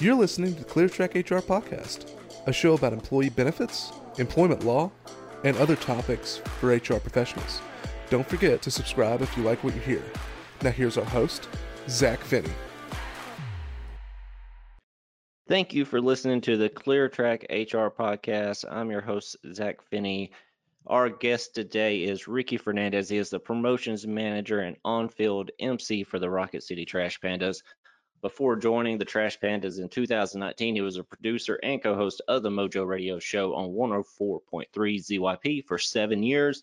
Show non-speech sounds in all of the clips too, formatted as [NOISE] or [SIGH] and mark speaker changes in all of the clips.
Speaker 1: You're listening to the ClearTrack HR podcast, a show about employee benefits, employment law, and other topics for HR professionals. Don't forget to subscribe if you like what you hear. Now, here's our host, Zach Finney.
Speaker 2: Thank you for listening to the ClearTrack HR podcast. I'm your host, Zach Finney. Our guest today is Ricky Fernandez. He is the promotions manager and on field MC for the Rocket City Trash Pandas. Before joining the Trash Pandas in 2019, he was a producer and co host of the Mojo Radio show on 104.3 ZYP for seven years.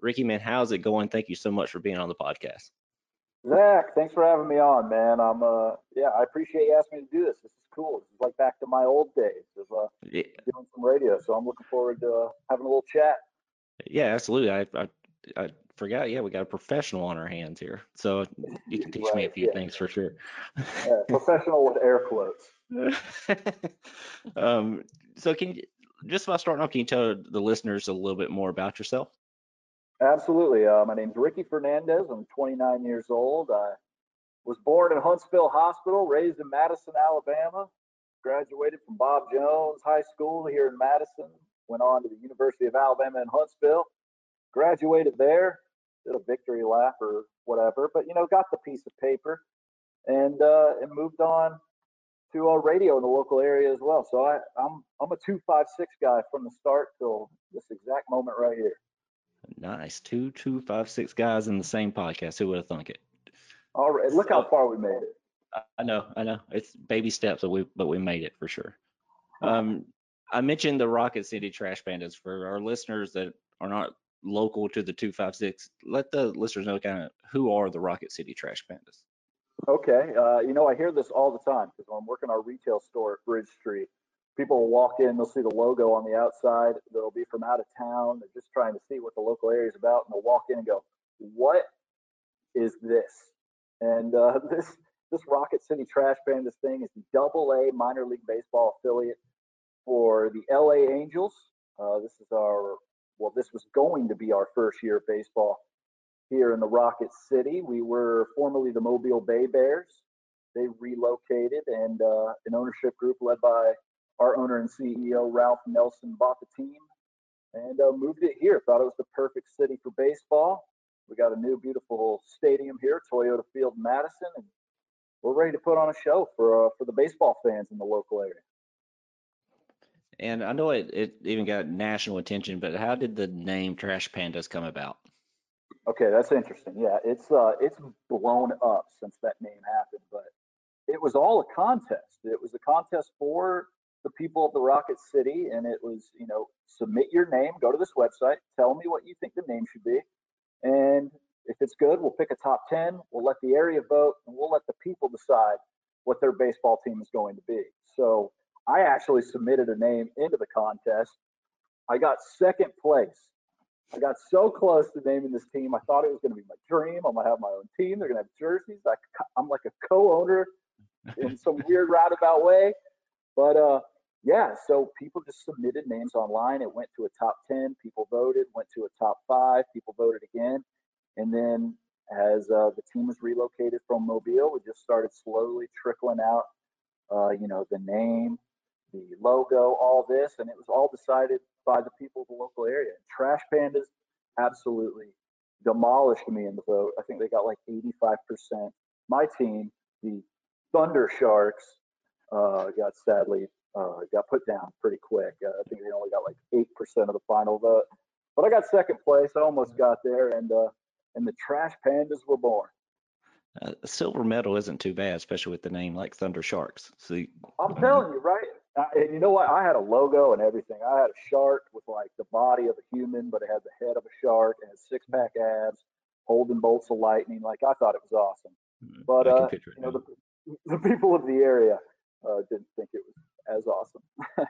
Speaker 2: Ricky, man, how's it going? Thank you so much for being on the podcast.
Speaker 3: Zach, thanks for having me on, man. I'm uh yeah, I appreciate you asking me to do this. This is cool. This is like back to my old days of uh yeah. doing some radio. So I'm looking forward to uh, having a little chat.
Speaker 2: Yeah, absolutely. I, I I forgot. Yeah, we got a professional on our hands here, so you can teach right, me a few yeah. things for sure.
Speaker 3: professional with air quotes. [LAUGHS]
Speaker 2: um, so can you just about starting off, can you tell the listeners a little bit more about yourself?
Speaker 3: Absolutely. Uh, my name's Ricky Fernandez. I'm 29 years old. I was born in Huntsville Hospital, raised in Madison, Alabama. Graduated from Bob Jones High School here in Madison. Went on to the University of Alabama in Huntsville. Graduated there did a victory lap or whatever, but you know, got the piece of paper and uh, and moved on to a radio in the local area as well. So I, I'm I'm a two five six guy from the start till this exact moment right here.
Speaker 2: Nice, two two five six guys in the same podcast. Who would have thunk it?
Speaker 3: All right, look how far we made it.
Speaker 2: I know, I know. It's baby steps, but we but we made it for sure. Um, I mentioned the Rocket City Trash Pandas for our listeners that are not local to the 256, let the listeners know kind of who are the Rocket City Trash Pandas.
Speaker 3: Okay, uh, you know I hear this all the time because I'm working our retail store at Bridge Street. People will walk in, they'll see the logo on the outside. They'll be from out of town. They're just trying to see what the local area is about, and they'll walk in and go, "What is this?" And uh, [LAUGHS] this this Rocket City Trash Pandas thing is the Double A minor league baseball affiliate for the LA Angels. Uh, this is our well, this was going to be our first year of baseball here in the Rocket City. We were formerly the Mobile Bay Bears. They relocated, and uh, an ownership group led by our owner and CEO Ralph Nelson bought the team and uh, moved it here. Thought it was the perfect city for baseball. We got a new beautiful stadium here, Toyota Field, Madison, and we're ready to put on a show for uh, for the baseball fans in the local area.
Speaker 2: And I know it, it even got national attention, but how did the name Trash Pandas come about?
Speaker 3: Okay, that's interesting. Yeah, it's uh, it's blown up since that name happened, but it was all a contest. It was a contest for the people of the Rocket City, and it was, you know, submit your name, go to this website, tell me what you think the name should be, and if it's good, we'll pick a top 10, we'll let the area vote, and we'll let the people decide what their baseball team is going to be. So I actually submitted a name into the contest. I got second place. I got so close to naming this team. I thought it was going to be my dream. I'm going to have my own team. They're going to have jerseys. I, I'm like a co-owner in some [LAUGHS] weird roundabout way. But uh, yeah, so people just submitted names online. It went to a top 10. People voted, went to a top five. People voted again. And then as uh, the team was relocated from Mobile, we just started slowly trickling out, uh, you know, the name, the logo, all this, and it was all decided by the people of the local area. Trash Pandas absolutely demolished me in the vote. I think they got like 85%. My team, the Thunder Sharks, uh, got sadly uh, got put down pretty quick. Uh, I think they only got like eight percent of the final vote, but I got second place. I almost got there, and uh, and the Trash Pandas were born.
Speaker 2: Uh, silver medal isn't too bad, especially with the name like Thunder Sharks. See,
Speaker 3: I'm telling you, right? And you know what? I had a logo and everything. I had a shark with like the body of a human, but it had the head of a shark and six pack abs, holding bolts of lightning. Like I thought it was awesome. Mm, but uh, you know, the, [LAUGHS] the people of the area uh, didn't think it was as awesome. [LAUGHS]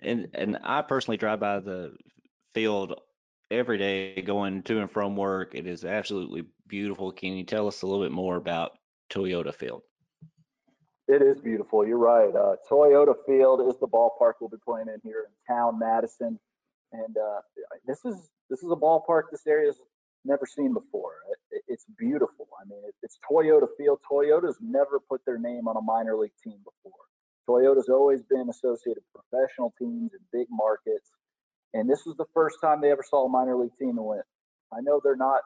Speaker 2: and and I personally drive by the field every day going to and from work. It is absolutely beautiful. Can you tell us a little bit more about Toyota Field?
Speaker 3: It is beautiful. You're right. Uh, Toyota Field is the ballpark we'll be playing in here in town, Madison, and uh, this is this is a ballpark this area's never seen before. It, it's beautiful. I mean, it, it's Toyota Field. Toyota's never put their name on a minor league team before. Toyota's always been associated with professional teams in big markets, and this was the first time they ever saw a minor league team win. I know they're not,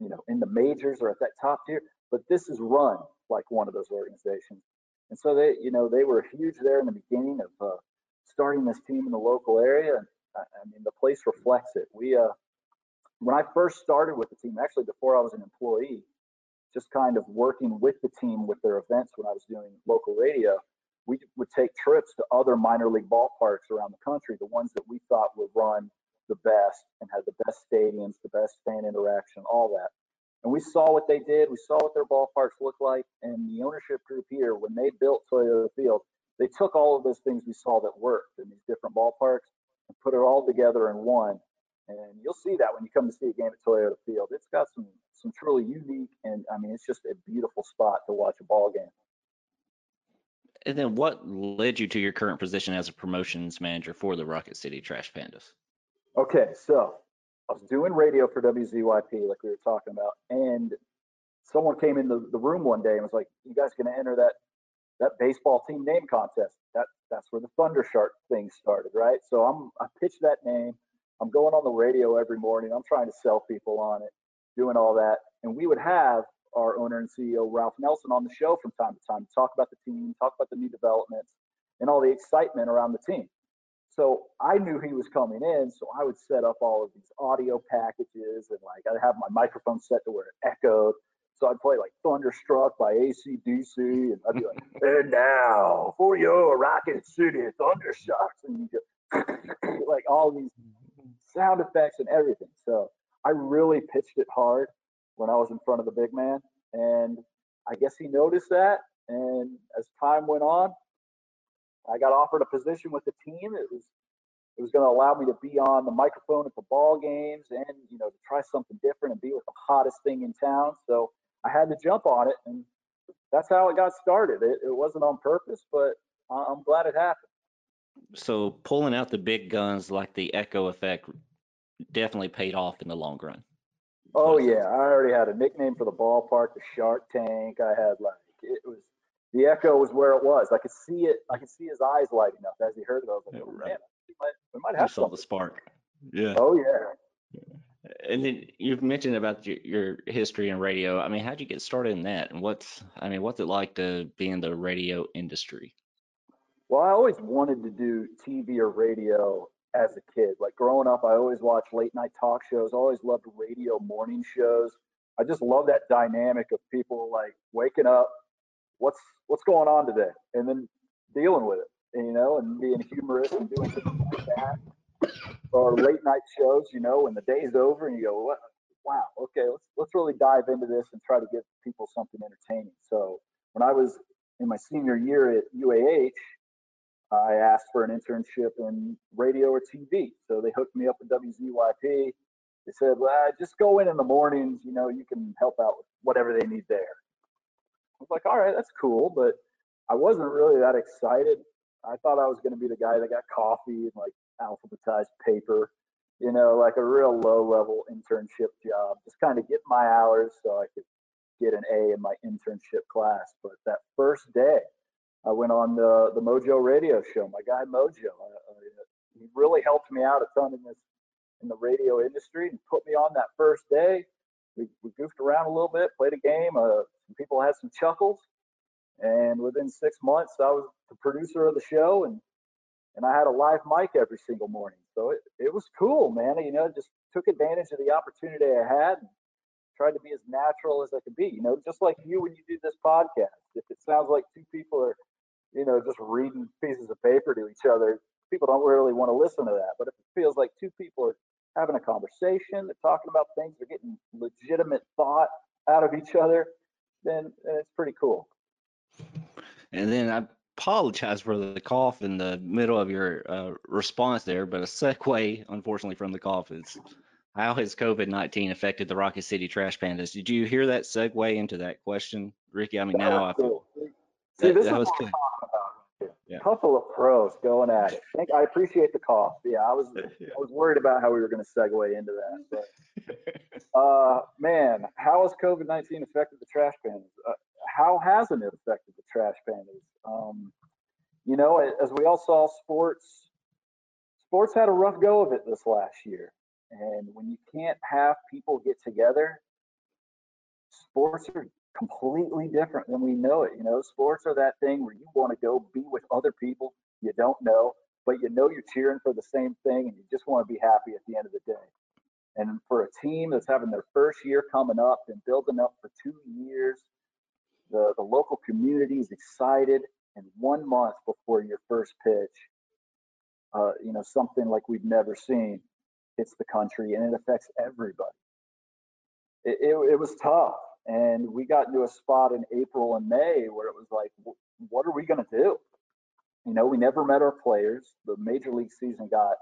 Speaker 3: you know, in the majors or at that top tier, but this is run like one of those organizations. And so they, you know, they were huge there in the beginning of uh, starting this team in the local area. And I, I mean, the place reflects it. We, uh, when I first started with the team, actually before I was an employee, just kind of working with the team with their events when I was doing local radio, we would take trips to other minor league ballparks around the country, the ones that we thought would run the best and had the best stadiums, the best fan interaction, all that. And we saw what they did. We saw what their ballparks looked like. And the ownership group here, when they built Toyota Field, they took all of those things we saw that worked in these different ballparks and put it all together in one. And you'll see that when you come to see a game at Toyota Field. It's got some some truly unique and I mean it's just a beautiful spot to watch a ball game.
Speaker 2: And then what led you to your current position as a promotions manager for the Rocket City Trash Pandas?
Speaker 3: Okay, so I was doing radio for WZYP like we were talking about, and someone came in the, the room one day and was like, "You guys gonna enter that that baseball team name contest?" That that's where the Thunder Shark thing started, right? So I'm I pitched that name. I'm going on the radio every morning. I'm trying to sell people on it, doing all that, and we would have our owner and CEO Ralph Nelson on the show from time to time to talk about the team, talk about the new developments, and all the excitement around the team. So I knew he was coming in, so I would set up all of these audio packages and like I'd have my microphone set to where it echoed. So I'd play like Thunderstruck by ACDC and I'd be like, [LAUGHS] and now for your Rocket City Thunder Sharks and you get [CLEARS THROAT] like all these sound effects and everything. So I really pitched it hard when I was in front of the big man. And I guess he noticed that. And as time went on, I got offered a position with the team. It was it was going to allow me to be on the microphone at the ball games and you know to try something different and be with the hottest thing in town. So I had to jump on it, and that's how it got started. It, it wasn't on purpose, but I'm glad it happened.
Speaker 2: So pulling out the big guns like the echo effect definitely paid off in the long run.
Speaker 3: Oh yeah, I already had a nickname for the ballpark, the Shark Tank. I had like it was the echo was where it was. I could see it. I could see his eyes lighting up as he heard it. I was like, oh,
Speaker 2: right.
Speaker 3: man, we might, we might have
Speaker 2: saw the spark. Yeah.
Speaker 3: Oh yeah.
Speaker 2: And then you've mentioned about your, your history in radio. I mean, how'd you get started in that? And what's, I mean, what's it like to be in the radio industry?
Speaker 3: Well, I always wanted to do TV or radio as a kid. Like growing up, I always watched late night talk shows. I always loved radio morning shows. I just love that dynamic of people like waking up, what's what's going on today, and then dealing with it, you know, and being humorous and doing things like that. Or late night shows, you know, when the day's over and you go, what? wow, okay, let's let's really dive into this and try to give people something entertaining. So when I was in my senior year at UAH, I asked for an internship in radio or TV. So they hooked me up with WZYP. They said, well, just go in in the mornings, you know, you can help out with whatever they need there. I was like, all right, that's cool, but I wasn't really that excited. I thought I was going to be the guy that got coffee and like alphabetized paper, you know, like a real low level internship job, just kind of get my hours so I could get an A in my internship class. But that first day, I went on the the Mojo radio show. My guy Mojo, uh, uh, he really helped me out a ton in this in the radio industry and put me on that first day. We, we goofed around a little bit, played a game. Uh, people had some chuckles, and within six months, I was the producer of the show, and and I had a live mic every single morning. So it, it was cool, man. You know, just took advantage of the opportunity I had and tried to be as natural as I could be. You know, just like you when you do this podcast. If it sounds like two people are you know, just reading pieces of paper to each other. People don't really want to listen to that. But if it feels like two people are having a conversation, they're talking about things, they're getting legitimate thought out of each other, then, it's pretty cool.
Speaker 2: And then I apologize for the cough in the middle of your uh, response there, but a segue, unfortunately, from the cough is how has COVID 19 affected the Rocket City Trash Pandas? Did you hear that segue into that question, Ricky? I mean, now I
Speaker 3: Cool. See,
Speaker 2: that,
Speaker 3: this
Speaker 2: that
Speaker 3: is
Speaker 2: was
Speaker 3: what
Speaker 2: good.
Speaker 3: I'm talking about.
Speaker 2: Yeah.
Speaker 3: Couple of pros going at it. Thank, I appreciate the call. Yeah, I was [LAUGHS] I was worried about how we were going to segue into that. But [LAUGHS] uh, man, how has COVID 19 affected the trash pandas? Uh, how hasn't it affected the trash pandas? Um, you know, as we all saw, sports sports had a rough go of it this last year. And when you can't have people get together, sports are completely different than we know it. You know, sports are that thing where you want to go be with other people you don't know, but you know you're cheering for the same thing and you just want to be happy at the end of the day. And for a team that's having their first year coming up and building up for two years, the, the local community is excited. And one month before your first pitch, uh, you know, something like we've never seen hits the country and it affects everybody. It, it, it was tough. And we got into a spot in April and May where it was like, what are we going to do? You know, we never met our players. The major league season got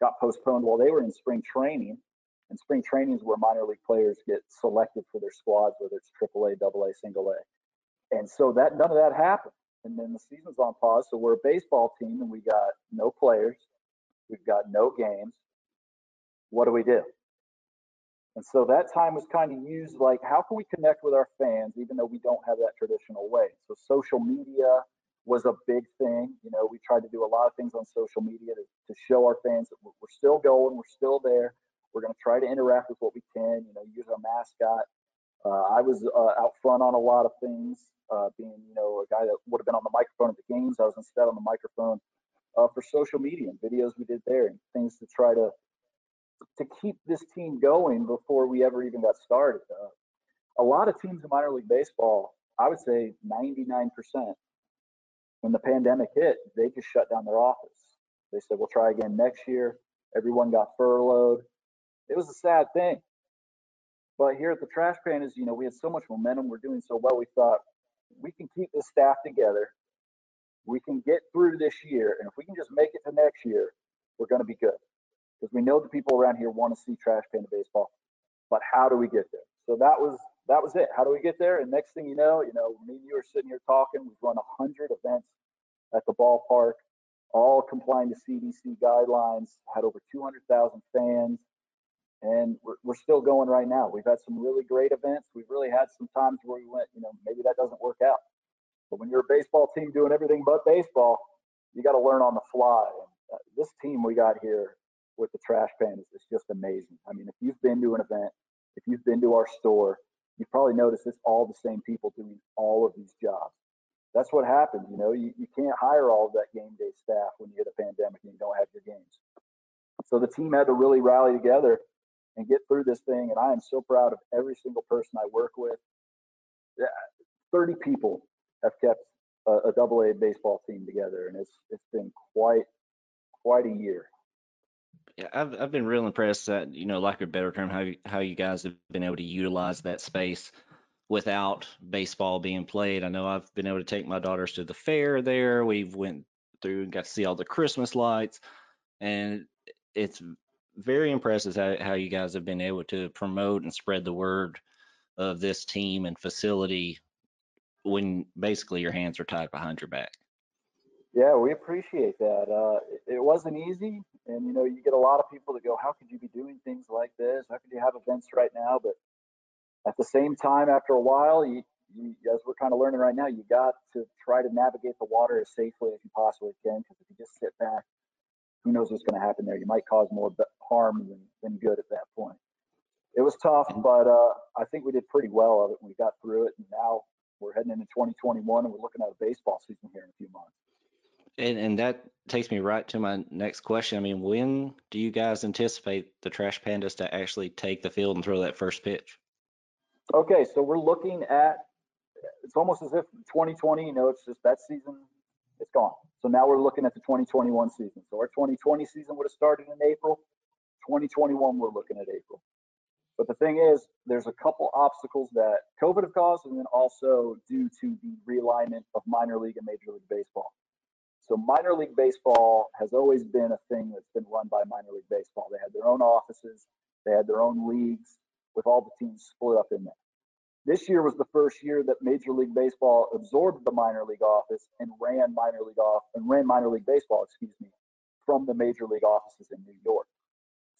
Speaker 3: got postponed while they were in spring training. And spring training is where minor league players get selected for their squads, whether it's AAA, AA, single A. And so that none of that happened. And then the season's on pause. So we're a baseball team and we got no players. We've got no games. What do we do? And so that time was kind of used like, how can we connect with our fans, even though we don't have that traditional way? So social media was a big thing. You know, we tried to do a lot of things on social media to, to show our fans that we're, we're still going, we're still there. We're going to try to interact with what we can. You know, use our mascot. Uh, I was uh, out front on a lot of things, uh, being you know a guy that would have been on the microphone at the games. I was instead on the microphone uh, for social media and videos we did there and things to try to to keep this team going before we ever even got started. Uh, a lot of teams in minor league baseball, I would say 99%, when the pandemic hit, they just shut down their office. They said, we'll try again next year. Everyone got furloughed. It was a sad thing. But here at the Trash is you know, we had so much momentum. We're doing so well. We thought we can keep the staff together. We can get through this year. And if we can just make it to next year, we're going to be good because we know the people around here want to see trash panda baseball. But how do we get there? So that was that was it. How do we get there? And next thing you know, you know, me and you are sitting here talking. We've run hundred events at the ballpark, all complying to CDC guidelines. Had over 200,000 fans, and we're, we're still going right now. We've had some really great events. We've really had some times where we went, you know, maybe that doesn't work out. But when you're a baseball team doing everything but baseball, you got to learn on the fly. And uh, this team we got here with the trash pandas is just amazing. I mean, if you've been to an event, if you've been to our store, you've probably noticed it's all the same people doing all of these jobs. That's what happens. You know, you, you can't hire all of that game day staff when you hit a pandemic and you don't have your games. So the team had to really rally together and get through this thing. And I am so proud of every single person I work with. 30 people have kept a, a double A baseball team together, and it's it's been quite quite a year.
Speaker 2: I've I've been real impressed that you know, like a better term, how you, how you guys have been able to utilize that space without baseball being played. I know I've been able to take my daughters to the fair there. We've went through and got to see all the Christmas lights, and it's very impressive how, how you guys have been able to promote and spread the word of this team and facility when basically your hands are tied behind your back.
Speaker 3: Yeah, we appreciate that. Uh, it wasn't easy, and you know, you get a lot of people that go, "How could you be doing things like this? How could you have events right now?" But at the same time, after a while, you, you as we're kind of learning right now, you got to try to navigate the water as safely as you possibly can. Because if you just sit back, who knows what's going to happen there? You might cause more harm than, than good at that point. It was tough, but uh, I think we did pretty well of it. We got through it, and now we're heading into 2021, and we're looking at a baseball season here in a few months.
Speaker 2: And, and that takes me right to my next question. I mean, when do you guys anticipate the Trash Pandas to actually take the field and throw that first pitch?
Speaker 3: Okay, so we're looking at it's almost as if 2020, you know, it's just that season, it's gone. So now we're looking at the 2021 season. So our 2020 season would have started in April. 2021, we're looking at April. But the thing is, there's a couple obstacles that COVID have caused, and then also due to the realignment of minor league and major league baseball. So minor league baseball has always been a thing that's been run by minor league baseball. They had their own offices, they had their own leagues with all the teams split up in there. This year was the first year that Major League Baseball absorbed the minor league office and ran minor league off and ran minor league baseball, excuse me, from the major league offices in New York.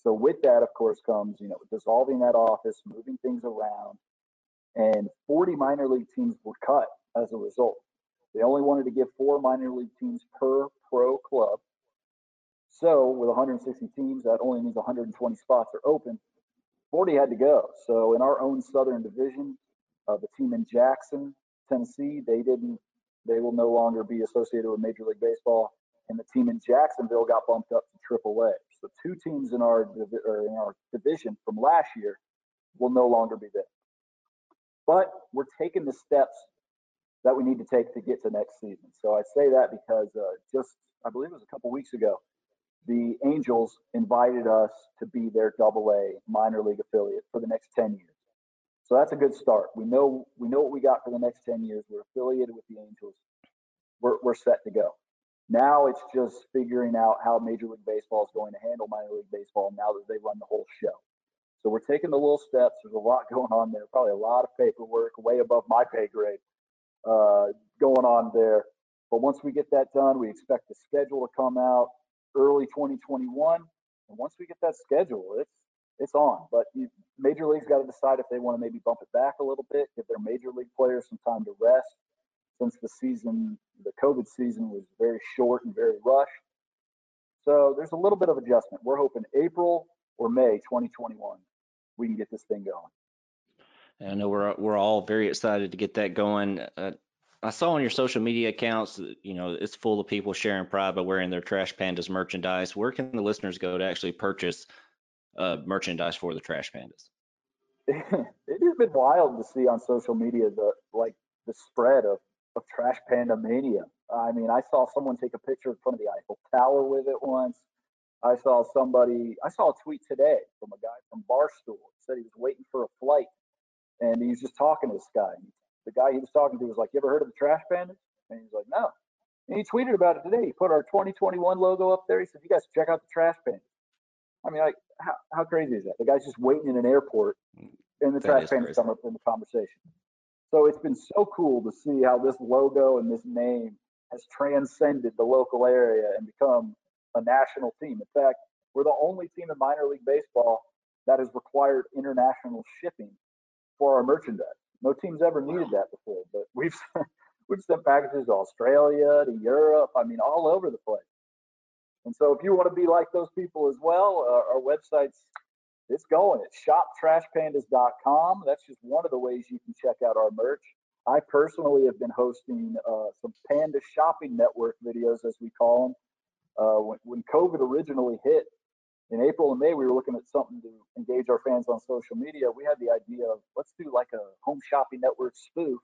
Speaker 3: So with that, of course, comes you know dissolving that office, moving things around, and 40 minor league teams were cut as a result. They only wanted to give four minor league teams per pro club. So with 160 teams, that only means 120 spots are open. 40 had to go. So in our own Southern Division, uh, the team in Jackson, Tennessee, they didn't. They will no longer be associated with Major League Baseball, and the team in Jacksonville got bumped up to AAA. So two teams in our in our division from last year will no longer be there. But we're taking the steps that we need to take to get to next season. So I say that because uh, just I believe it was a couple weeks ago, the Angels invited us to be their Double A minor league affiliate for the next 10 years. So that's a good start. We know we know what we got for the next 10 years. We're affiliated with the Angels. We're, we're set to go. Now it's just figuring out how Major League Baseball is going to handle minor league baseball now that they run the whole show. So we're taking the little steps. There's a lot [LAUGHS] going on there. Probably a lot of paperwork, way above my pay grade, Uh, going on there. But once we get that done, we expect the schedule to come out early 2021. And once we get that schedule, it's it's on. But Major League's got to decide if they want to maybe bump it back a little bit, give their Major League players some time to rest, since the season, the COVID season was very short and very rushed. So there's a little bit of adjustment. We're hoping April or May 2021 we can get this thing going.
Speaker 2: I know we're we're all very excited to get that going. Uh, I saw on your social media accounts, you know, it's full of people sharing pride by wearing their Trash Pandas merchandise. Where can the listeners go to actually purchase uh, merchandise for the Trash Pandas? [LAUGHS]
Speaker 3: it has been wild to see on social media the like the spread of of Trash Panda mania. I mean, I saw someone take a picture in front of the Eiffel Tower with it once. I saw somebody. I saw a tweet today from a guy from Barstool. Said he was waiting for a flight, and he's just talking to this guy. The guy he was talking to was like, "You ever heard of the Trash Pandas?" And he's like, "No." And he tweeted about it today. He put our 2021 logo up there. He said, "You guys check out the Trash Pandas." I mean, like, how, how crazy is that? The guy's just waiting in an airport, and the Trash Pandas come up in the conversation. So it's been so cool to see how this logo and this name has transcended the local area and become a national team. In fact, we're the only team in minor league baseball that has required international shipping for our merchandise. No team's ever needed that before, but [LAUGHS] we've we've sent packages to Australia, to Europe. I mean, all over the place. And so, if you want to be like those people as well, uh, our website's it's going. It's shoptrashpandas.com. That's just one of the ways you can check out our merch. I personally have been hosting uh, some Panda Shopping Network videos, as we call them. Uh, when, when COVID originally hit in April and May, we were looking at something to engage our fans on social media. We had the idea of let's do like a home shopping network spoof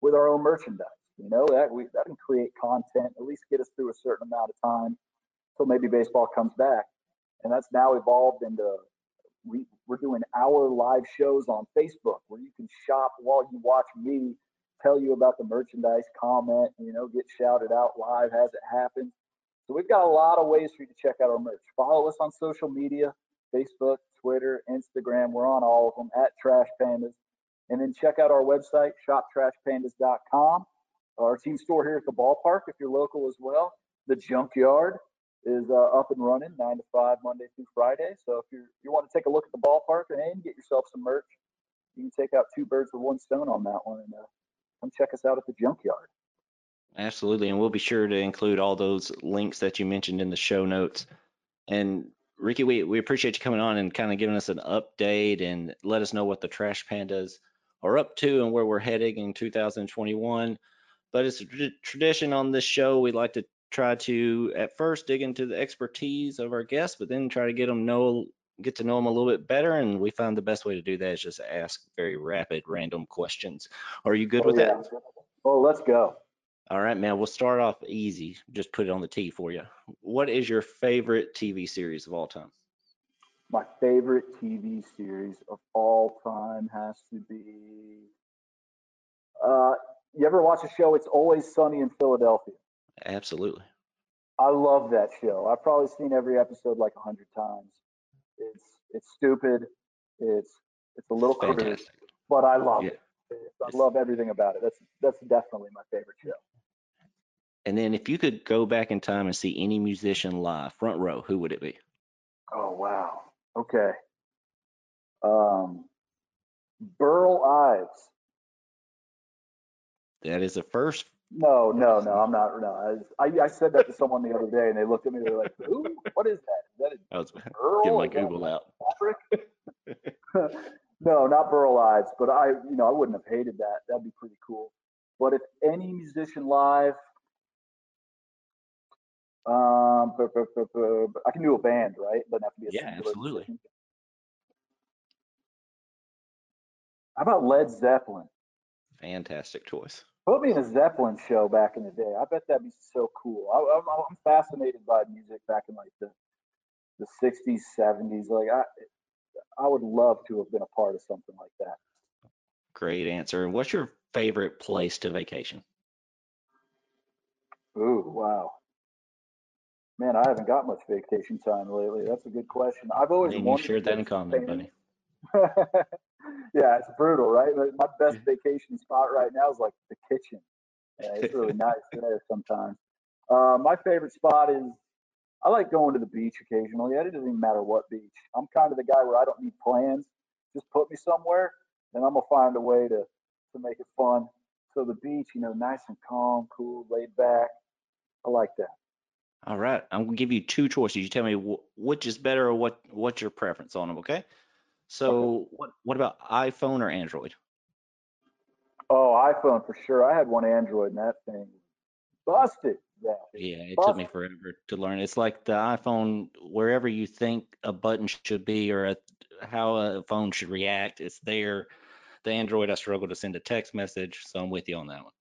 Speaker 3: with our own merchandise. You know, that we that can create content, at least get us through a certain amount of time until maybe baseball comes back. And that's now evolved into we, we're doing our live shows on Facebook where you can shop while you watch me tell you about the merchandise, comment, you know, get shouted out live as it happens. So we've got a lot of ways for you to check out our merch. Follow us on social media, Facebook, Twitter, Instagram. We're on all of them at Trash Pandas. And then check out our website, shoptrashpandas.com. Our team store here at the ballpark, if you're local as well. The Junkyard, is uh, up and running nine to five Monday through Friday. So if you you want to take a look at the ballpark and get yourself some merch, you can take out two birds with one stone on that one and uh, come check us out at the junkyard.
Speaker 2: Absolutely, and we'll be sure to include all those links that you mentioned in the show notes. And Ricky, we, we appreciate you coming on and kind of giving us an update and let us know what the Trash Pandas are up to and where we're heading in 2021. But it's a tradition on this show. We'd like to try to at first dig into the expertise of our guests, but then try to get them know get to know them a little bit better. And we found the best way to do that is just ask very rapid, random questions. Are you good
Speaker 3: oh,
Speaker 2: with
Speaker 3: yeah.
Speaker 2: that?
Speaker 3: Oh, let's go.
Speaker 2: All right, man. We'll start off easy. Just put it on the tee for you. What is your favorite TV series of all time?
Speaker 3: My favorite TV series of all time has to be. Uh, you ever watch a show? It's Always Sunny in Philadelphia.
Speaker 2: Absolutely.
Speaker 3: I love that show. I've probably seen every episode like a hundred times. It's it's stupid. It's it's a little crude, but I love yeah. it. I love everything about it. That's that's definitely my favorite show.
Speaker 2: And then if you could go back in time and see any musician live, front row, who would it be?
Speaker 3: Oh wow. Okay. Um, Burl Ives.
Speaker 2: That is the first
Speaker 3: No, no, no, I'm not. No, I, I, I said that to someone the other day, and they looked at me. They're like, "Who? What is that? Is that
Speaker 2: I was [LAUGHS]
Speaker 3: a girl?
Speaker 2: getting my Google out. [LAUGHS]
Speaker 3: no, not Burl Ives, but I, you know, I wouldn't have hated that. That'd be pretty cool. But if any musician live, um, but, but, but, but, but I can do a band, right? Doesn't have to be a
Speaker 2: Yeah, absolutely.
Speaker 3: How about Led Zeppelin?
Speaker 2: Fantastic choice.
Speaker 3: Put me in a Zeppelin show back in the day. I bet that'd be so cool. I, I'm, I'm fascinated by music back in like the the 60s, 70s. Like I, I would love to have been a part of something like that.
Speaker 2: Great answer. And what's your favorite place to vacation?
Speaker 3: Ooh, wow. Man, I haven't got much vacation time lately. That's a good question. I've always
Speaker 2: you
Speaker 3: wanted
Speaker 2: that
Speaker 3: go
Speaker 2: in
Speaker 3: to
Speaker 2: buddy. [LAUGHS]
Speaker 3: yeah, it's brutal, right? My best vacation spot right now is like the kitchen. Yeah, it's really [LAUGHS] nice there sometimes. Uh, my favorite spot is I like going to the beach occasionally. It doesn't even matter what beach. I'm kind of the guy where I don't need plans. Just put me somewhere, and I'm gonna find a way to to make it fun. So the beach, you know, nice and calm, cool, laid back. I like that.
Speaker 2: All right. I'm gonna give you two choices. You tell me wh- which is better or what what's your preference on them, okay? So what what about iPhone or Android?
Speaker 3: Oh, iPhone for sure. I had one Android, and that thing busted. Yeah.
Speaker 2: Yeah, it took me forever to learn. It's like the iPhone, wherever you think a button should be or a, how a phone should react, it's there. The Android, I struggle to send a text message, so I'm with you on that one.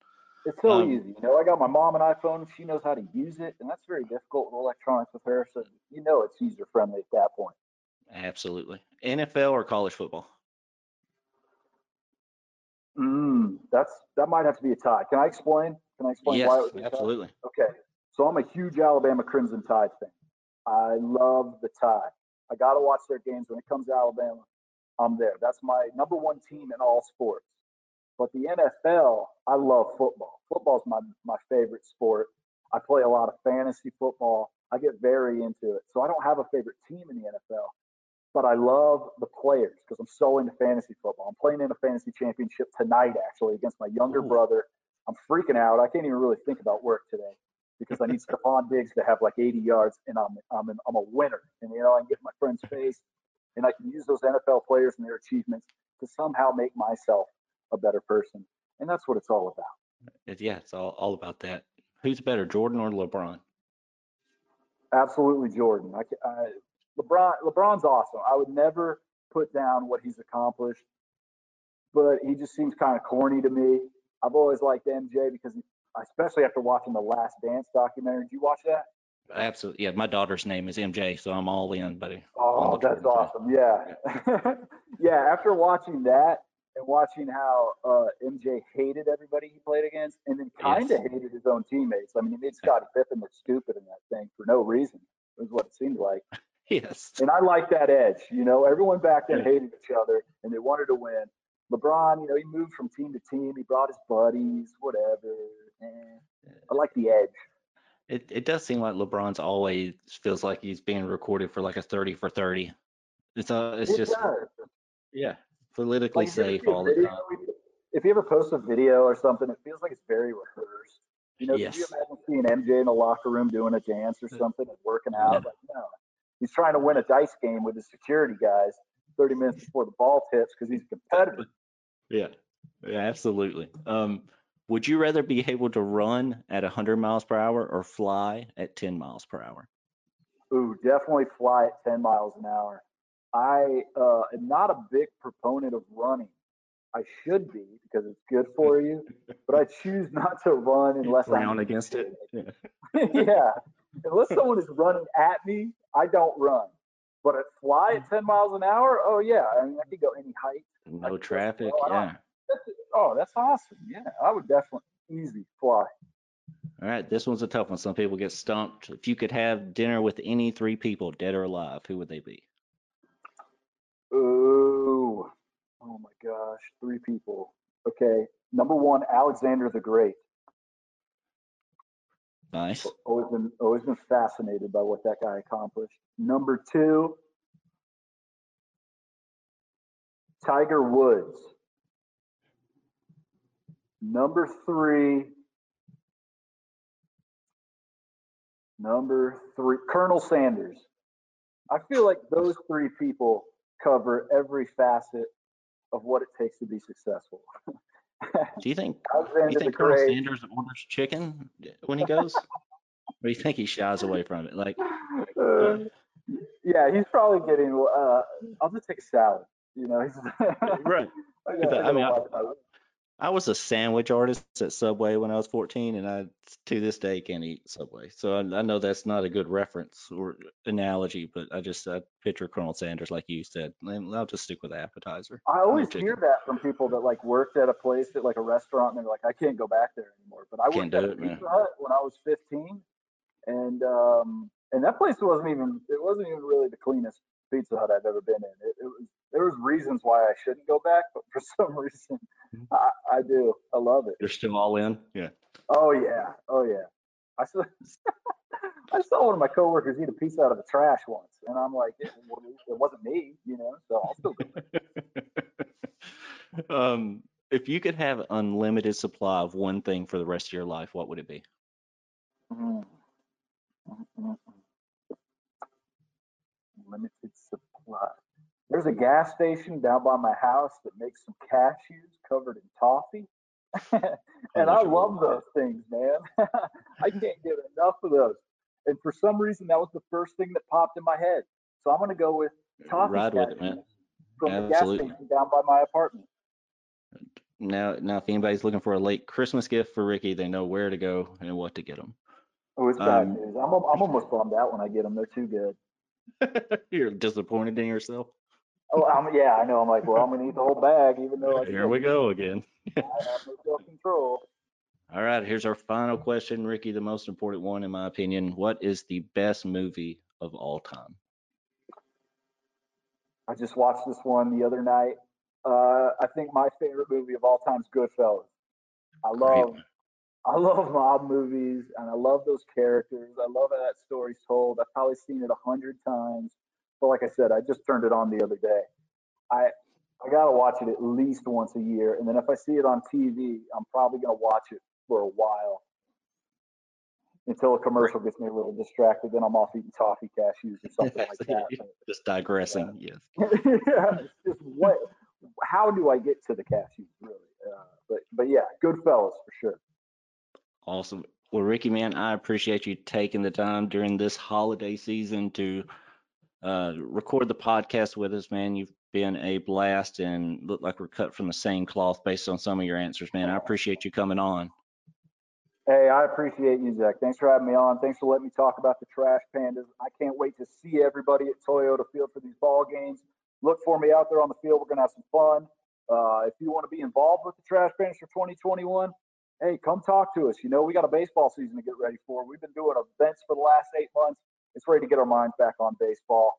Speaker 3: It's so
Speaker 2: Um,
Speaker 3: easy. You know, I got my mom an iPhone. She knows how to use it, and that's very difficult with electronics with her. So you know, it's user friendly at that point.
Speaker 2: Absolutely. NFL or college football?
Speaker 3: Mm, that's that might have to be a tie. Can I explain? Can I explain why it
Speaker 2: Yes,
Speaker 3: would tie?
Speaker 2: absolutely.
Speaker 3: Okay, so I'm a huge Alabama Crimson Tide fan. I love the Tide. I got to watch their games when it comes to Alabama. I'm there. That's my number one team in all sports. But the NFL, I love football. Football's my my favorite sport. I play a lot of fantasy football. I get very into it. So I don't have a favorite team in the NFL, but I love the players because I'm so into fantasy football. I'm playing in a fantasy championship tonight, actually, against my younger
Speaker 2: Ooh.
Speaker 3: brother. I'm freaking out. I can't even really think about work today because I need [LAUGHS] Stefon Diggs to have like 80 yards, and I'm I'm an, I'm a winner. And you know, I can get my friend's face, and I can use those NFL players and their achievements to somehow make myself a better person. And that's what it's all about.
Speaker 2: Yeah, it's all, all about that. Who's better, Jordan or LeBron?
Speaker 3: Absolutely, Jordan. I, I, LeBron, LeBron's awesome. I would never put down what he's accomplished, but he just seems kind of corny to me. I've always liked MJ because, he, especially after watching the Last Dance documentary. Did you watch that?
Speaker 2: Absolutely. Yeah, my daughter's name is MJ, so I'm all in, buddy.
Speaker 3: Oh, that's
Speaker 2: Jordan fan.
Speaker 3: awesome. Yeah. [LAUGHS] yeah. After watching that and watching how uh, MJ hated everybody he played against and then kind of
Speaker 2: Yes.
Speaker 3: hated his own teammates. I mean, he made [LAUGHS] Scottie Pippen look stupid in that thing for no reason, is what it seemed like.
Speaker 2: Yes.
Speaker 3: And I like that edge. You know, everyone back then hated each other and they wanted to win. LeBron, you know, he moved from team to team. He brought his buddies, whatever. Eh, I like the edge.
Speaker 2: It it does seem like LeBron's always feels like he's being recorded for like a 30 for 30. It's uh, it's
Speaker 3: It
Speaker 2: just
Speaker 3: does.
Speaker 2: yeah, politically
Speaker 3: Like, if you ever
Speaker 2: safe all the
Speaker 3: video,
Speaker 2: time.
Speaker 3: If you ever post a video or something, it feels like it's very rehearsed. You know, could you imagine seeing MJ in a locker room doing a dance or something and working out?
Speaker 2: No.
Speaker 3: Like, no. He's trying to win a dice game with his security guys 30 minutes before the ball tips because he's a competitor.
Speaker 2: Yeah. Yeah, absolutely. Um, would you rather be able to run at 100 miles per hour or fly at 10 miles per hour?
Speaker 3: Ooh, definitely fly at 10 miles an hour. I uh, am not a big proponent of running. I should be because it's good for you, but I choose not to run unless I'm
Speaker 2: against it. Yeah. [LAUGHS]
Speaker 3: yeah. Unless someone is running at me, I don't run. But at fly at 10 miles an hour, oh yeah. I mean, I could go any height.
Speaker 2: No
Speaker 3: go
Speaker 2: traffic.
Speaker 3: slow. I don't-
Speaker 2: Yeah.
Speaker 3: That's, [LAUGHS] oh, that's awesome. Yeah, I would definitely easy fly.
Speaker 2: All right. This one's a tough one. Some people get stumped. If you could have dinner with any three people, dead or alive, who would they be?
Speaker 3: Ooh. Oh my gosh. Three people. Okay. Number one, Alexander the Great.
Speaker 2: Nice.
Speaker 3: Always been always been fascinated by what that guy accomplished. Number two, Tiger Woods. Number three, Number three, Colonel Sanders. I feel like those three people cover every facet of what it takes to be successful. [LAUGHS]
Speaker 2: Do you think
Speaker 3: Alexander
Speaker 2: you think Colonel
Speaker 3: Great.
Speaker 2: Sanders orders chicken when he goes? [LAUGHS] or do you think he shies away from it? Like,
Speaker 3: Uh, yeah, he's probably getting. Uh, I'll just take a salad. You know, he's [LAUGHS]
Speaker 2: right.
Speaker 3: I,
Speaker 2: I mean, I-
Speaker 3: I,
Speaker 2: was a sandwich artist at Subway when I was 14, and I to this day can't eat Subway. So I, I know that's not a good reference or analogy, but I just I picture Colonel Sanders like you said. and I'll just stick with appetizer.
Speaker 3: I always hear that from people that like worked at a place at like a restaurant and they're like, I can't go back there anymore. But I
Speaker 2: Can't
Speaker 3: worked at
Speaker 2: it, man.
Speaker 3: Pizza Hut when I was 15, and um, and that place wasn't even it wasn't even really the cleanest Pizza Hut I've ever been in. It, it was there was reasons why I shouldn't go back, but for [LAUGHS] some reason
Speaker 2: Mm-hmm.
Speaker 3: I, I do. I love it.
Speaker 2: They're still all in. Yeah.
Speaker 3: Oh yeah, oh yeah. I saw [LAUGHS] I saw one of my coworkers eat a piece out of the trash once, and I'm like, it, it wasn't me, you know. So I'll still go. [LAUGHS]
Speaker 2: um, if you could have unlimited supply of one thing for the rest of your life, what would it be?
Speaker 3: Mm. Mm, mm, mm. Limited supply. There's a gas station down by my house that makes some cashews covered in toffee. [LAUGHS] and I love those things, man. [LAUGHS] I can't get enough of those. And for some reason, that was the first thing that popped in my head. So I'm going to go with toffee
Speaker 2: Ride with it,
Speaker 3: cashews
Speaker 2: man.
Speaker 3: from the gas station down by my apartment.
Speaker 2: Now, now, if anybody's looking for a late Christmas gift for Ricky, they know where to go and what to get them.
Speaker 3: Oh, it's bad
Speaker 2: Um,
Speaker 3: news. I'm, I'm almost bummed out when I get them. They're too good. [LAUGHS]
Speaker 2: You're disappointed in yourself.
Speaker 3: Oh, I'm, yeah, I know. I'm like, well, I'm to eat the whole bag, even though I
Speaker 2: Here we go again. [LAUGHS]
Speaker 3: I have no self-control.
Speaker 2: All right, here's our final question, Ricky, the most important one in my opinion. What is the best movie of all time?
Speaker 3: I just watched this one the other night. Uh, I think my favorite movie of all time is Goodfellas. I
Speaker 2: Great
Speaker 3: love, I love mob movies, and I love those characters. I love how that story's told. I've probably seen it a hundred times. But like I said, I just turned it on the other day. I, I gotta watch it at least once a year, and then if I see it on TV, I'm probably gonna watch it for a while until a commercial gets me a little distracted. Then I'm off eating toffee cashews or something like [LAUGHS] that. [LAUGHS]
Speaker 2: Just digressing, yes. [LAUGHS]
Speaker 3: yeah, just what? How do I get to the cashews, really? Uh, but but yeah, Goodfellas for sure.
Speaker 2: Awesome. Well, Ricky, man, I appreciate you taking the time during this holiday season to uh, record the podcast with us, man. You've been a blast and look like we're cut from the same cloth based on some of your answers, man. I appreciate you coming on.
Speaker 3: Hey, I appreciate you, Zach. Thanks for having me on. Thanks for letting me talk about the Trash Pandas. I can't wait to see everybody at Toyota Field for these ball games. Look for me out there on the field. We're gonna have some fun. Uh, if you want to be involved with the Trash Pandas for 2021, hey, come talk to us. You know, we got a baseball season to get ready for. We've been doing events for the last eight months. It's ready to get our minds back on baseball.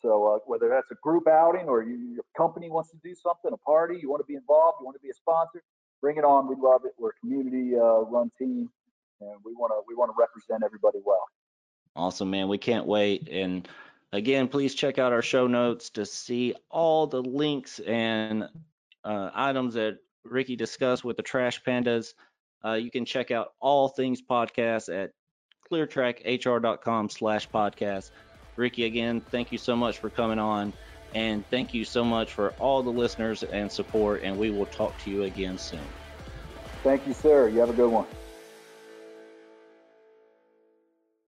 Speaker 3: So uh, whether that's a group outing or you, your company wants to do something, a party, you want to be involved, you want to be a sponsor, bring it on. We love it. We're a community-run team, and we want to we want to represent everybody well.
Speaker 2: Awesome, man. We can't wait. And again, please check out our show notes to see all the links and uh, items that Ricky discussed with the Trash Pandas. Uh, you can check out all things podcast at cleartrackhr.com slash podcast. Ricky, again, thank you so much for coming on. And thank you so much for all the listeners and support. And we will talk to you again soon.
Speaker 3: Thank you, sir. You have a good one.